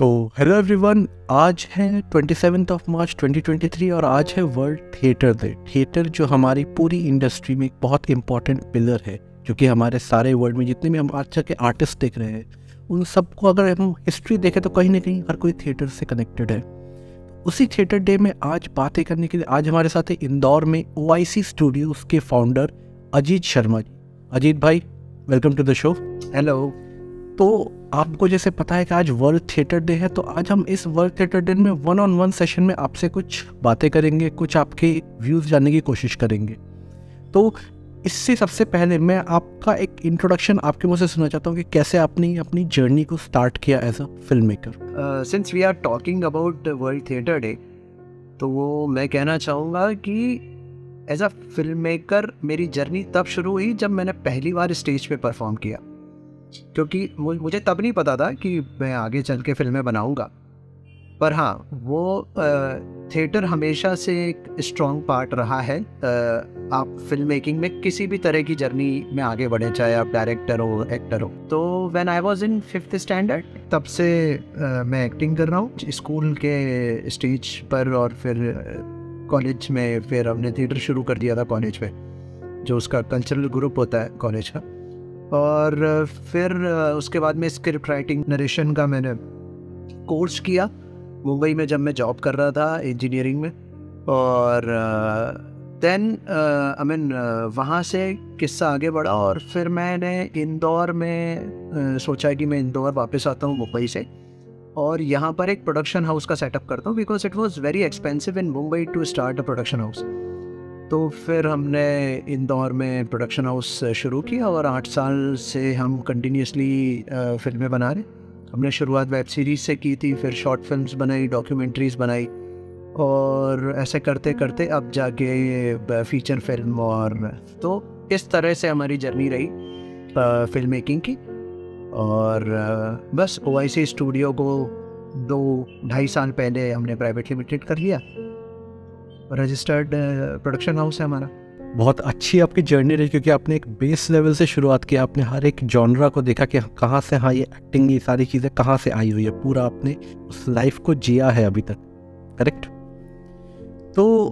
तो hello everyone आज है ट्वेंटी सेवन्थ ऑफ़ मार्च 2023 और आज है वर्ल्ड थिएटर डे थिएटर जो हमारी पूरी इंडस्ट्री में एक बहुत इंपॉर्टेंट पिलर है जो कि हमारे सारे वर्ल्ड में जितने भी हम आज के आर्टिस्ट देख रहे हैं उन सबको अगर हम हिस्ट्री देखें तो कहीं ना कहीं हर कोई थिएटर से कनेक्टेड है। उसी थिएटर डे में आज बातें करने के लिए आज हमारे साथ है इंदौर में ओ स्टूडियोज़ के फाउंडर अजीत शर्मा जी। अजीत भाई welcome to the show hello तो आपको जैसे पता है कि आज वर्ल्ड थिएटर डे है तो आज हम इस वर्ल्ड थिएटर डे में वन ऑन वन सेशन में आपसे कुछ बातें करेंगे, कुछ आपके व्यूज़ जानने की कोशिश करेंगे। तो इससे सबसे पहले मैं आपका एक इंट्रोडक्शन आपके मुँह से सुनना चाहता हूँ कि कैसे आपने अपनी जर्नी को स्टार्ट किया as a filmmaker since we are talking about world theatre day तो वो मैं कहना चाहूँगा कि एज अ फ़िल्म मेकर मेरी जर्नी तब शुरू हुई जब मैंने पहली बार स्टेज पे परफॉर्म किया। क्योंकि मुझे तब नहीं पता था कि मैं आगे चल के फ़िल्में बनाऊँगा। पर हाँ वो थिएटर हमेशा से एक स्ट्रॉन्ग पार्ट रहा है। आप फ़िल्म मेकिंग में किसी भी तरह की जर्नी में आगे बढ़े, चाहे आप डायरेक्टर हो एक्टर हो। तो when I was in fifth standard तब से मैं एक्टिंग कर रहा हूँ। स्कूल के स्टेज पर और फिर कॉलेज में फिर हमने थिएटर शुरू कर दिया था कॉलेज में। जो उसका कल्चरल ग्रुप होता है कॉलेज का। और फिर उसके बाद में स्क्रिप्ट राइटिंग नरेशन का मैंने कोर्स किया। मुंबई में जब मैं जॉब कर रहा था इंजीनियरिंग में और देन आई मीन वहाँ से किस्सा आगे बढ़ा और फिर मैंने इंदौर में uh, सोचा कि मैं इंदौर वापस आता हूँ मुंबई से। और यहाँ पर एक प्रोडक्शन हाउस का सेटअप करता हूँ because it was very expensive in Mumbai to start a production house तो फिर हमने इंदौर में प्रोडक्शन हाउस शुरू किया और आठ साल से हम कंटिन्यूसली फ़िल्में बना रहे हमने शुरुआत वेब सीरीज़ से की थी, फिर शॉर्ट फिल्म्स बनाई डॉक्यूमेंट्रीज़ बनाई और ऐसे करते करते अब जाके फीचर फ़िल्म और तो इस तरह से हमारी जर्नी रही फ़िल्म मेकिंग की और बस ओ स्टूडियो को दो, ढाई साल पहले हमने प्राइवेट लिमिटेड कर लिया। रजिस्टर्ड प्रोडक्शन हाउस है हमारा। बहुत अच्छी आपकी जर्नी रही क्योंकि आपने एक बेस लेवल से शुरुआत की आपने हर एक जॉनरा को देखा कि कहाँ से हाँ ये एक्टिंग ये सारी चीज़ें कहाँ से आई हुई है। पूरा आपने उस लाइफ को जिया है अभी तक करेक्ट तो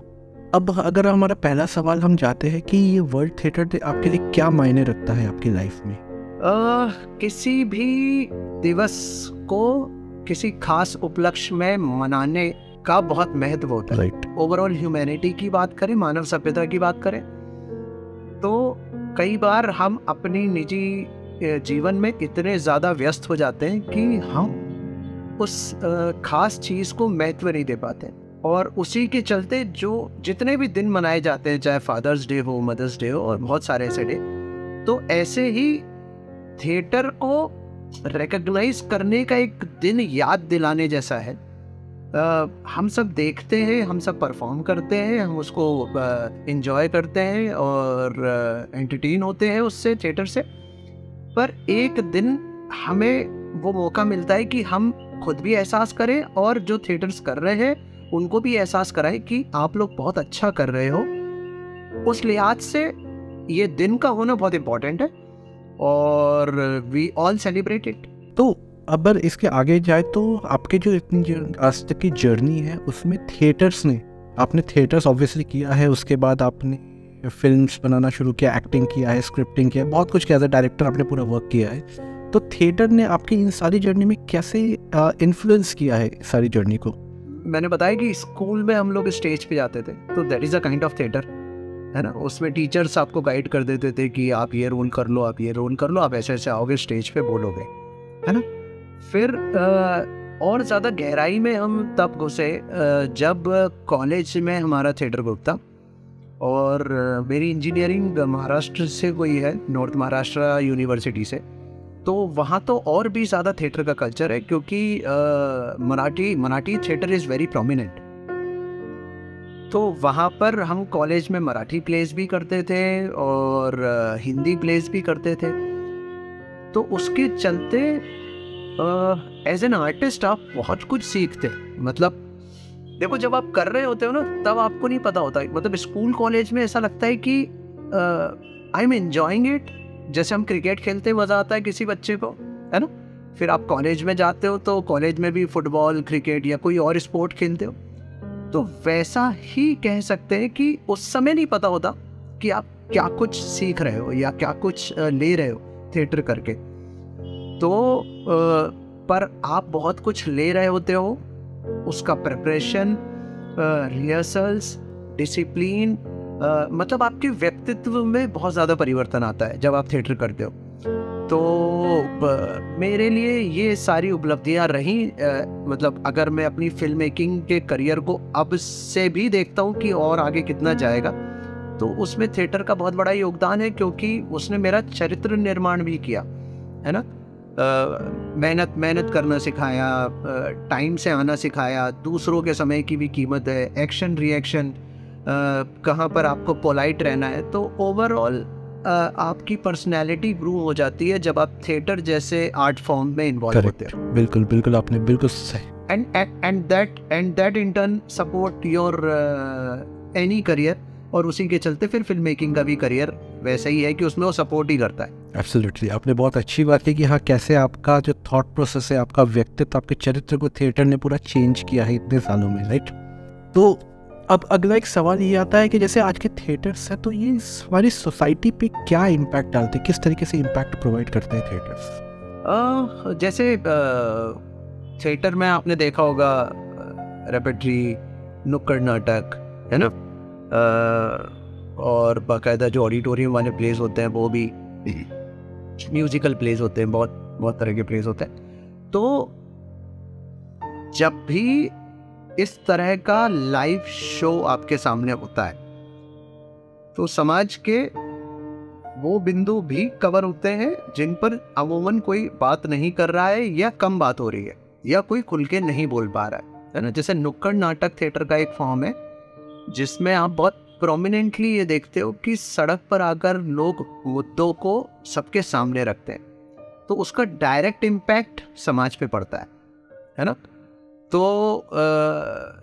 अब अगर हमारा पहला सवाल हम जाते हैं कि ये वर्ल्ड थिएटर आपके लिए क्या मायने रखता है आपकी लाइफ में? आ, किसी भी दिवस को किसी खास उपलक्ष्य में मनाने का बहुत महत्व होता है। ओवरऑल ह्यूमैनिटी की बात करें मानव सभ्यता की बात करें तो कई बार हम अपनी निजी जीवन में इतने ज़्यादा व्यस्त हो जाते हैं कि हम उस खास चीज़ को महत्व नहीं दे पाते। और उसी के चलते जो जितने भी दिन मनाए जाते हैं चाहे फादर्स डे हो मदर्स डे हो और बहुत सारे ऐसे डे तो ऐसे ही थिएटर को रिकग्नाइज करने का एक दिन याद दिलाने जैसा है। हम सब देखते हैं, हम सब परफॉर्म करते हैं, हम उसको इन्जॉय करते हैं और एंटरटेन होते हैं उससे थिएटर से। पर एक दिन हमें वो मौका मिलता है कि हम खुद भी एहसास करें और जो थिएटर्स कर रहे हैं, उनको भी एहसास कराएँ कि आप लोग बहुत अच्छा कर रहे हो। उस लिहाज से ये दिन का होना बहुत इम्पोर्टेंट है और वी ऑल सेलिब्रेट इट तो अगर इसके आगे जाए तो आपके जो इतनी आज तक की जर्नी है, उसमें थिएटर्स ने, आपने थिएटर्स ऑब्वियसली किया है, उसके बाद आपने फिल्म्स बनाना शुरू किया एक्टिंग किया है स्क्रिप्टिंग किया है, बहुत कुछ किया एज डायरेक्टर आपने पूरा वर्क किया है। तो थिएटर ने आपकी इन सारी जर्नी में कैसे इन्फ्लुएंस किया है सारी जर्नी को? मैंने बताया कि स्कूल में हम लोग स्टेज पे जाते थे तो that is a kind of theatre है ना? उसमें टीचर्स आपको गाइड कर देते थे कि आप ये रोल कर लो, आप ये रोल कर लो, आप ऐसे ऐसे आओगे स्टेज पे बोलोगे, है ना? फिर और ज़्यादा गहराई में हम तब घुसे जब कॉलेज में हमारा थिएटर ग्रुप था। और मेरी इंजीनियरिंग महाराष्ट्र से कोई है, नॉर्थ महाराष्ट्र यूनिवर्सिटी से। तो वहाँ तो और भी ज़्यादा थिएटर का कल्चर है, क्योंकि Marathi Marathi theatre is very prominent तो वहाँ पर हम कॉलेज में मराठी प्लेस भी करते थे और हिंदी प्लेस भी करते थे। तो उसके चलते एज एन आर्टिस्ट आप बहुत कुछ सीखते मतलब देखो, जब आप कर रहे होते हो ना, तब आपको नहीं पता होता। मतलब स्कूल, कॉलेज में ऐसा लगता है कि आई एम एंजॉइंग इट जैसे हम क्रिकेट खेलते मज़ा आता है किसी बच्चे को, है ना? फिर आप कॉलेज में जाते हो तो कॉलेज में भी फुटबॉल, क्रिकेट या कोई और स्पोर्ट खेलते हो। तो वैसा ही कह सकते हैं कि उस समय नहीं पता होता कि आप क्या कुछ सीख रहे हो या क्या कुछ ले रहे हो थिएटर करके। तो पर आप बहुत कुछ ले रहे होते हो। उसका प्रिपरेशन रिहर्सल्स डिसिप्लिन मतलब आपके व्यक्तित्व में बहुत ज़्यादा परिवर्तन आता है जब आप थिएटर करते हो। तो मेरे लिए ये सारी उपलब्धियाँ रहीं मतलब अगर मैं अपनी फ़िल्म मेकिंग के करियर को अब से भी देखता हूँ कि और आगे कितना जाएगा तो उसमें थिएटर का बहुत बड़ा योगदान है क्योंकि उसने मेरा चरित्र निर्माण भी किया, है ना? मेहनत मेहनत करना सिखाया टाइम से आना सिखाया दूसरों के समय की भी कीमत है एक्शन रिएक्शन कहाँ पर आपको पोलाइट रहना है तो ओवरऑल आपकी पर्सनैलिटी ग्रू हो जाती है जब आप थिएटर जैसे आर्ट फॉर्म में इन्वॉल्व होते हैं। बिल्कुल बिल्कुल आपने बिल्कुल सही। And and that and that in turn support your any career और उसी के चलते फिर फ़िल्म मेकिंग का भी करियर वैसा ही है कि उसमें वो सपोर्ट ही करता है। एब्सोल्युटली आपने बहुत अच्छी बात की कि हाँ कैसे आपका जो थॉट प्रोसेस है आपका व्यक्तित्व आपके चरित्र को थिएटर ने पूरा चेंज किया है इतने सालों में राइट तो अब अगला एक सवाल ये आता है कि जैसे आज के थिएटर्स हैं तो ये हमारी सोसाइटी पे क्या इम्पैक्ट डालते हैं? किस तरीके से इम्पैक्ट प्रोवाइड करते हैं थिएटर्स जैसे थिएटर में आपने देखा होगा रेपेट्री नुक्कड़ नाटक है ना? और बाकायदा जो ऑडिटोरियम वाले प्लेस होते हैं वो भी म्यूजिकल प्लेस होते हैं बहुत बहुत तरह के प्लेस होते हैं। तो जब भी इस तरह का लाइव शो आपके सामने होता है तो समाज के वो बिंदु भी कवर होते हैं जिन पर अमूमन कोई बात नहीं कर रहा है या कम बात हो रही है या कोई खुल के नहीं बोल पा रहा है। है ना? जैसे नुक्कड़ नाटक थिएटर का एक फॉर्म है जिसमें आप बहुत प्रोमिनेंटली ये देखते हो कि सड़क पर आकर लोग मुद्दों को सबके सामने रखते हैं। तो उसका डायरेक्ट इम्पैक्ट समाज पे पड़ता है है ना? तो आ,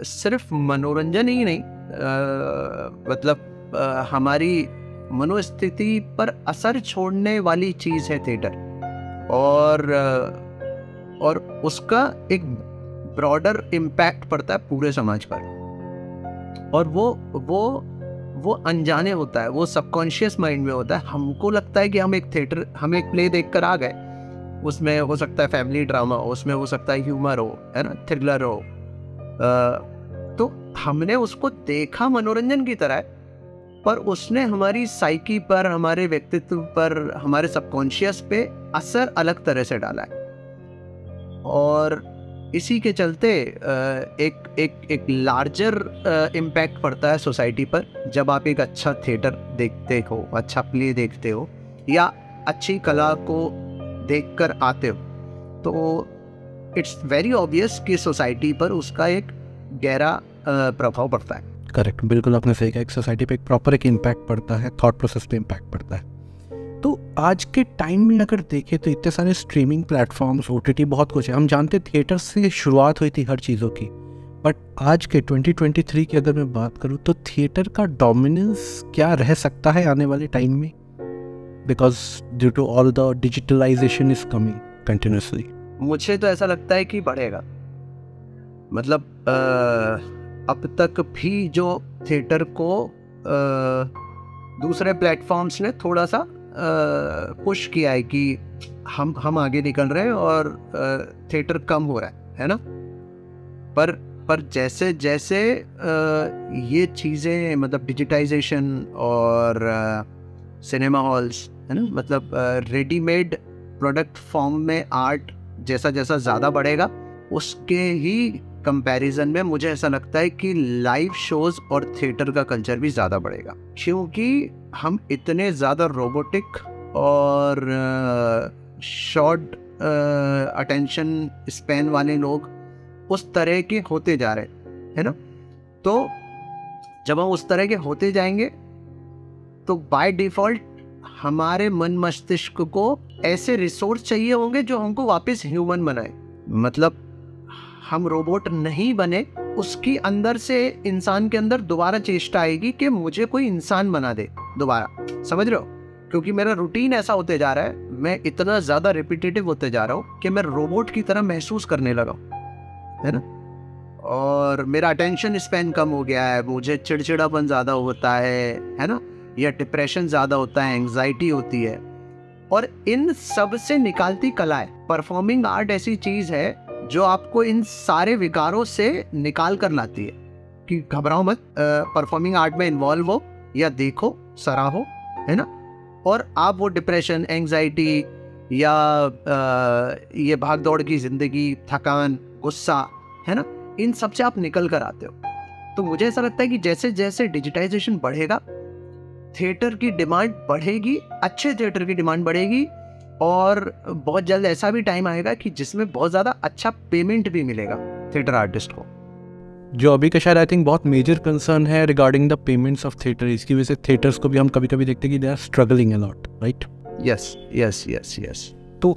सिर्फ़ मनोरंजन ही नहीं आ, मतलब आ, हमारी मनोस्थिति पर असर छोड़ने वाली चीज़ है थिएटर और और उसका एक ब्रॉडर इम्पैक्ट पड़ता है पूरे समाज पर। और वो वो वो अनजाने होता है वो सबकॉन्शियस माइंड में होता है। हमको लगता है कि हम एक थिएटर हम एक प्ले देख कर आ गए। उसमें हो सकता है फैमिली ड्रामा हो उसमें हो सकता है ह्यूमर हो है ना? थ्रिलर हो। आ, तो हमने उसको देखा मनोरंजन की तरह पर उसने हमारी साइकी पर हमारे व्यक्तित्व पर हमारे सबकॉन्शियस पे असर अलग तरह से डाला है। और इसी के चलते एक एक एक लार्जर इम्पैक्ट पड़ता है सोसाइटी पर, जब आप एक अच्छा थिएटर देखते हो अच्छा प्ले देखते हो, या अच्छी कला को देखकर आते हो तो इट्स वेरी ऑब्वियस कि सोसाइटी पर उसका एक गहरा प्रभाव पड़ता है। करेक्ट बिल्कुल आपने सही कहा, एक सोसाइटी पे एक प्रॉपर एक इम्पैक्ट पड़ता है थॉट प्रोसेस पे इम्पैक्ट पड़ता है। तो आज के टाइम में अगर देखें तो इतने सारे स्ट्रीमिंग प्लेटफॉर्म्स ओटीटी बहुत कुछ है। हम जानते थिएटर से शुरुआत हुई थी हर चीज़ों की। बट आज के 2023 की अगर मैं बात करूँ तो थिएटर का डोमिनेंस क्या रह सकता है आने वाले टाइम में? Because due to all the digitalization is coming continuously मुझे तो ऐसा लगता है कि बढ़ेगा। मतलब आ, अब तक भी जो थिएटर को आ, दूसरे प्लेटफॉर्म्स ने थोड़ा सा पुश किया है कि हम हम आगे निकल रहे हैं और थिएटर कम हो रहा है है ना? पर पर जैसे जैसे ये चीज़ें मतलब डिजिटाइजेशन और सिनेमा हॉल्स है ना? मतलब रेडीमेड प्रोडक्ट फॉर्म में आर्ट जैसा जैसा ज़्यादा बढ़ेगा, उसके ही कंपैरिजन में मुझे ऐसा लगता है कि लाइव शोज़ और थिएटर का कल्चर भी ज़्यादा बढ़ेगा। क्योंकि हम इतने ज़्यादा रोबोटिक और शॉर्ट अटेंशन स्पेन वाले लोग उस तरह के होते जा रहे है ना? तो जब हम उस तरह के होते जाएँगे तो बाय डिफ़ॉल्ट हमारे मन मस्तिष्क को ऐसे रिसोर्स चाहिए होंगे जो हमको वापस ह्यूमन बनाए। मतलब हम रोबोट नहीं बने, उसकी अंदर से इंसान के अंदर दोबारा चेष्टा आएगी कि मुझे कोई इंसान बना दे दोबारा। समझ रहे हो? क्योंकि मेरा रूटीन ऐसा होते जा रहा है, मैं इतना ज़्यादा रिपीटेटिव होते जा रहा हूँ कि मैं रोबोट की तरह महसूस करने लगा है। ना? और मेरा अटेंशन स्पेन कम हो गया है, मुझे चिड़चिड़ापन ज़्यादा होता है है ना? या डिप्रेशन ज़्यादा होता है एंग्जाइटी होती है। और इन सबसे निकालती कला है। परफॉर्मिंग आर्ट ऐसी चीज़ है जो आपको इन सारे विकारों से निकाल कर लाती है। कि घबराओ मत परफॉर्मिंग आर्ट में इन्वॉल्व हो या देखो सराहो है ना? और आप वो डिप्रेशन एंग्जाइटी या आ, ये भाग दौड़ की ज़िंदगी थकान गुस्सा है ना? इन सबसे आप निकल कर आते हो। तो मुझे ऐसा लगता है कि जैसे जैसे डिजिटाइजेशन बढ़ेगा थिएटर की डिमांड बढ़ेगी अच्छे थिएटर की डिमांड बढ़ेगी और बहुत जल्द ऐसा भी टाइम आएगा कि जिसमें बहुत ज़्यादा अच्छा पेमेंट भी मिलेगा थिएटर आर्टिस्ट को। जो अभी का शायद आई थिंक बहुत मेजर कंसर्न है regarding the payments of theatre इसकी वजह से थिएटर्स को भी हम कभी कभी देखते हैं कि they are struggling a lot right yes yes yes yes तो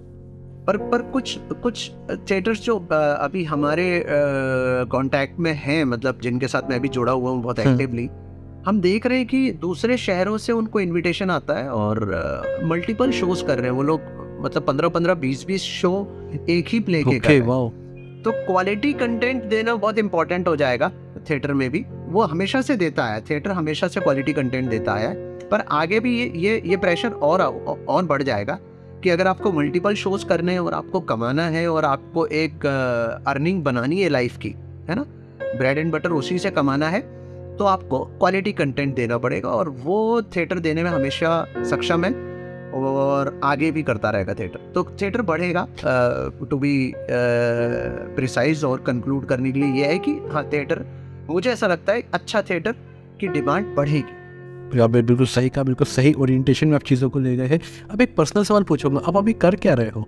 पर पर कुछ कुछ थिएटर्स जो अभी हमारे कांटेक्ट में हैं मतलब जिनके साथ मैं भी जुड़ा हुआ हूँ बहुत एक्टिवली हम्म। हम देख रहे हैं कि दूसरे शहरों से उनको इनविटेशन आता है और मल्टीपल शोज़ कर रहे हैं वो लोग। मतलब पंद्रह पंद्रह बीस बीस शो एक ही प्ले के okay, कर तो क्वालिटी कंटेंट देना बहुत इंपॉर्टेंट हो जाएगा थिएटर में भी। वो हमेशा से देता है थिएटर हमेशा से क्वालिटी कंटेंट देता है। पर आगे भी ये ये ये प्रेशर और और बढ़ जाएगा कि अगर आपको मल्टीपल शोज़ करने हैं और आपको कमाना है और आपको एक अर्निंग बनानी है लाइफ की है ना? ब्रेड एंड बटर उसी से कमाना है। तो आपको क्वालिटी कंटेंट देना पड़ेगा और वो थिएटर देने में हमेशा सक्षम है और आगे भी करता रहेगा थिएटर तो थिएटर बढ़ेगा टू बी प्रिसाइज और कंक्लूड करने के लिए ये है कि हाँ थिएटर मुझे ऐसा लगता है अच्छा थिएटर की डिमांड बढ़ेगी। आप बिल्कुल सही कहा बिल्कुल सही ओरिएंटेशन में आप चीज़ों को ले गए हैं। अब एक पर्सनल सवाल पूछूँगा अब अभी कर क्या रहे हो?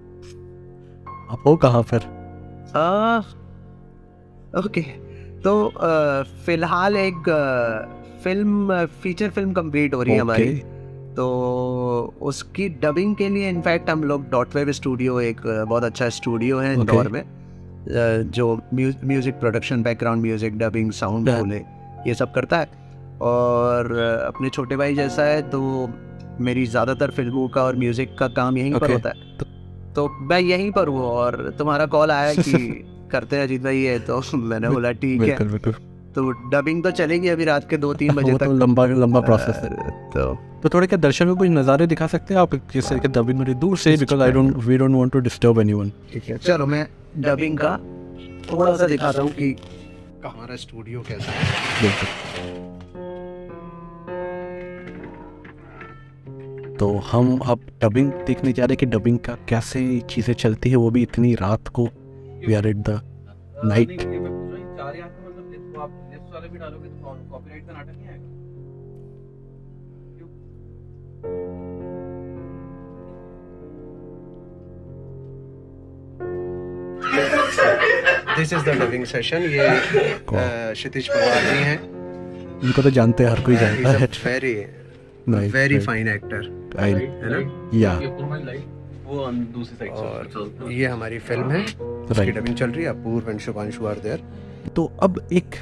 आप हो कहाँ फिर? ओके तो फ़िलहाल एक फ़िल्म फीचर फ़िल्म कंप्लीट हो रही है हमारी। तो उसकी डबिंग के लिए इनफैक्ट हम लोग डॉट वेब स्टूडियो एक बहुत अच्छा स्टूडियो है इंदौर में जो music production background music dubbing sound बोले ये सब करता है। और अपने छोटे भाई जैसा है तो मेरी ज़्यादातर फ़िल्मों का और म्यूज़िक का काम यहीं okay. पर होता है। तो, तो मैं यहीं पर हूँ और तुम्हारा कॉल आया कि करते हैं अजीत भाई ये तो मैंने बोला ठीक है। तो डबिंग तो चलेगी अभी रात के दो तीन बजे तो तक। लंबा लंबा प्रोसेस है। तो। तो थोड़े क्या दर्शकों को कुछ नज़ारे दिखा सकते हैं आप? तरह के डबिंग में दूर से because I don't we don't want to disturb anyone ठीक है चलो मैं डबिंग का थोड़ा सा दिखाता हूँ कि हमारा स्टूडियो कैसा है। तो हम अब डबिंग देखने जा रहे हैं कि डबिंग का कैसे चीज़ें चलती है वो भी इतनी रात को we are at the night वाले भी डालोगे तो कॉपीराइट का नाटक नहीं आएगा? This is the living session ये क्षितिज पवार जी हैं। इनको तो जानते हैं हर कोई जानता है। वेरी वेरी फाइन एक्टर है ना या वो दूसरी साइड और ये हमारी फ़िल्म है। उसकी डबिंग चल रही है। Apoorv and Shubhanshu are there तो अब एक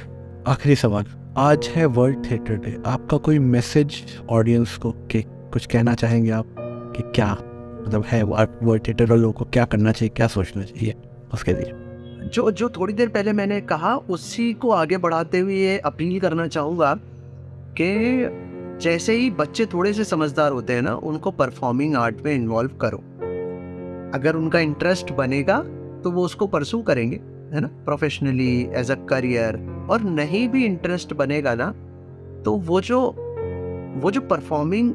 आखिरी सवाल। आज है वर्ल्ड थिएटर डे आपका कोई मैसेज ऑडियंस को कि कुछ कहना चाहेंगे आप कि क्या मतलब है वर्ल्ड थिएटर और लोगों को क्या करना चाहिए क्या सोचना चाहिए उसके लिए? जो जो थोड़ी देर पहले मैंने कहा उसी को आगे बढ़ाते हुए ये अपील करना चाहूँगा कि जैसे ही बच्चे थोड़े से समझदार होते हैं ना उनको परफॉर्मिंग आर्ट में इन्वॉल्व करो। अगर उनका इंटरेस्ट बनेगा तो वो उसको परसू करेंगे है ना? प्रोफेशनली एज अ करियर और नहीं भी इंटरेस्ट बनेगा ना तो वो जो वो जो परफॉर्मिंग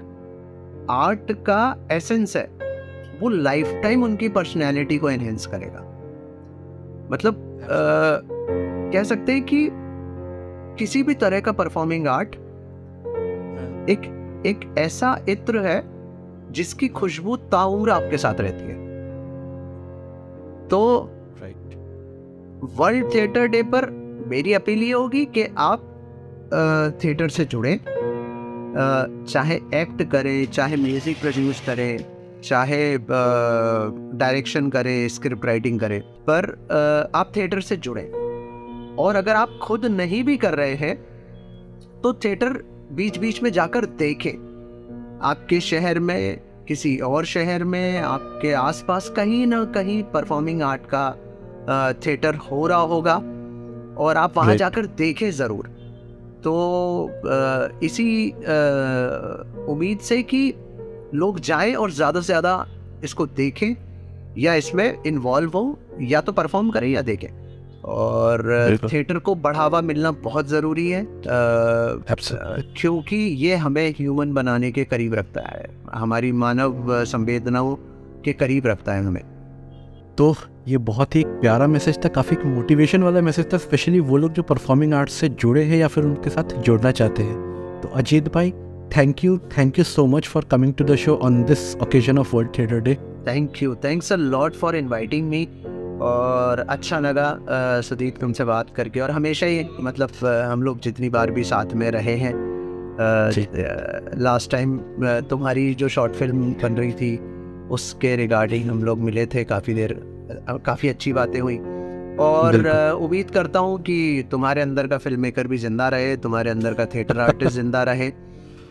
आर्ट का एसेंस है वो लाइफ टाइम उनकी पर्सनैलिटी को एनहेंस करेगा। मतलब आ, कह सकते हैं कि किसी भी तरह का परफॉर्मिंग आर्ट एक एक ऐसा इत्र है जिसकी खुशबू ताउम्र आपके साथ रहती है। तो राइट वर्ल्ड थिएटर डे पर मेरी अपील ये होगी कि आप थिएटर से जुड़ें। चाहे एक्ट करें चाहे म्यूज़िक प्रोड्यूस करें चाहे डायरेक्शन करें स्क्रिप्ट राइटिंग करें पर आप थिएटर से जुड़ें। और अगर आप खुद नहीं भी कर रहे हैं तो थिएटर बीच बीच में जाकर देखें। आपके शहर में किसी और शहर में आपके आसपास कहीं ना कहीं परफॉर्मिंग आर्ट का थिएटर हो रहा होगा और आप वहाँ जाकर देखें ज़रूर। तो इसी उम्मीद से कि लोग जाएँ और ज़्यादा से ज़्यादा इसको देखें या इसमें इन्वॉल्व हो या तो परफॉर्म करें या देखें। और थिएटर को बढ़ावा मिलना बहुत ज़रूरी है। क्योंकि ये हमें ह्यूमन बनाने के करीब रखता है। हमारी मानव संवेदनाओं के करीब रखता है हमें। तो ये बहुत ही प्यारा मैसेज था काफ़ी मोटिवेशन वाला मैसेज था स्पेशली वो लोग जो परफॉर्मिंग आर्ट्स से जुड़े हैं या फिर उनके साथ जुड़ना चाहते हैं। तो अजीत भाई thank you thank you so much for coming to the show on this occasion of world theatre day thank you thanks a lot for inviting me और अच्छा लगा सुदीप तुमसे बात करके। और हमेशा ही मतलब हम लोग जितनी बार भी साथ में रहे हैं लास्ट टाइम तुम्हारी जो शॉर्ट फ़िल्म बन रही थी उसके रिगार्डिंग हम लोग मिले थे काफ़ी देर काफ़ी अच्छी बातें हुई। और उम्मीद करता हूँ कि तुम्हारे अंदर का फ़िल्म मेकर भी ज़िंदा रहे तुम्हारे अंदर का थिएटर आर्टिस्ट ज़िंदा रहे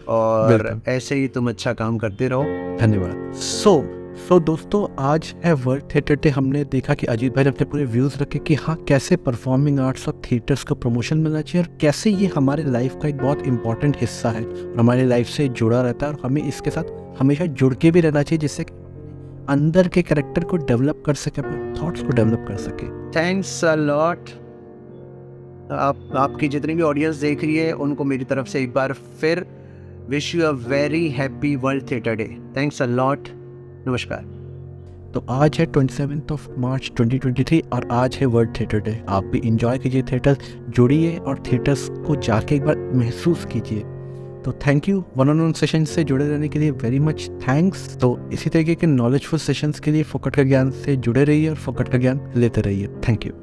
और ऐसे ही तुम अच्छा काम करते रहो। धन्यवाद। सो so, सो so, दोस्तों आज है वर्ल्ड थिएटर डे हमने देखा कि अजीत भाई ने अपने पूरे व्यूज़ रखे कि हाँ कैसे परफॉर्मिंग आर्ट्स और थिएटर्स को प्रमोशन मिलना चाहिए और कैसे ये हमारे लाइफ का एक बहुत इंपॉर्टेंट हिस्सा है और हमारी लाइफ से जुड़ा रहता है और हमें इसके साथ हमेशा जुड़ के भी रहना चाहिए जिससे अंदर के करेक्टर को डेवलप कर सके अपने थॉट्स को डेवलप कर सके। थैंक्स अ लॉट आप आपकी जितनी भी ऑडियंस देख रही है उनको मेरी तरफ़ से एक बार फिर wish you a very happy world theatre day thanks a lot नमस्कार। तो आज है ट्वेंटी सेवन ऑफ़ मार्च 2023 और आज है वर्ल्ड थिएटर डे आप भी इंजॉय कीजिए थिएटर जुड़िए और थिएटर्स को जाके एक बार महसूस कीजिए। तो thank you one on one session से जुड़े रहने के लिए वेरी मच थैंक्स तो इसी तरीके के नॉलेजफुल सेशंस के लिए फोकट का ज्ञान से जुड़े रहिए और फोकट का ज्ञान लेते रहिए। Thank you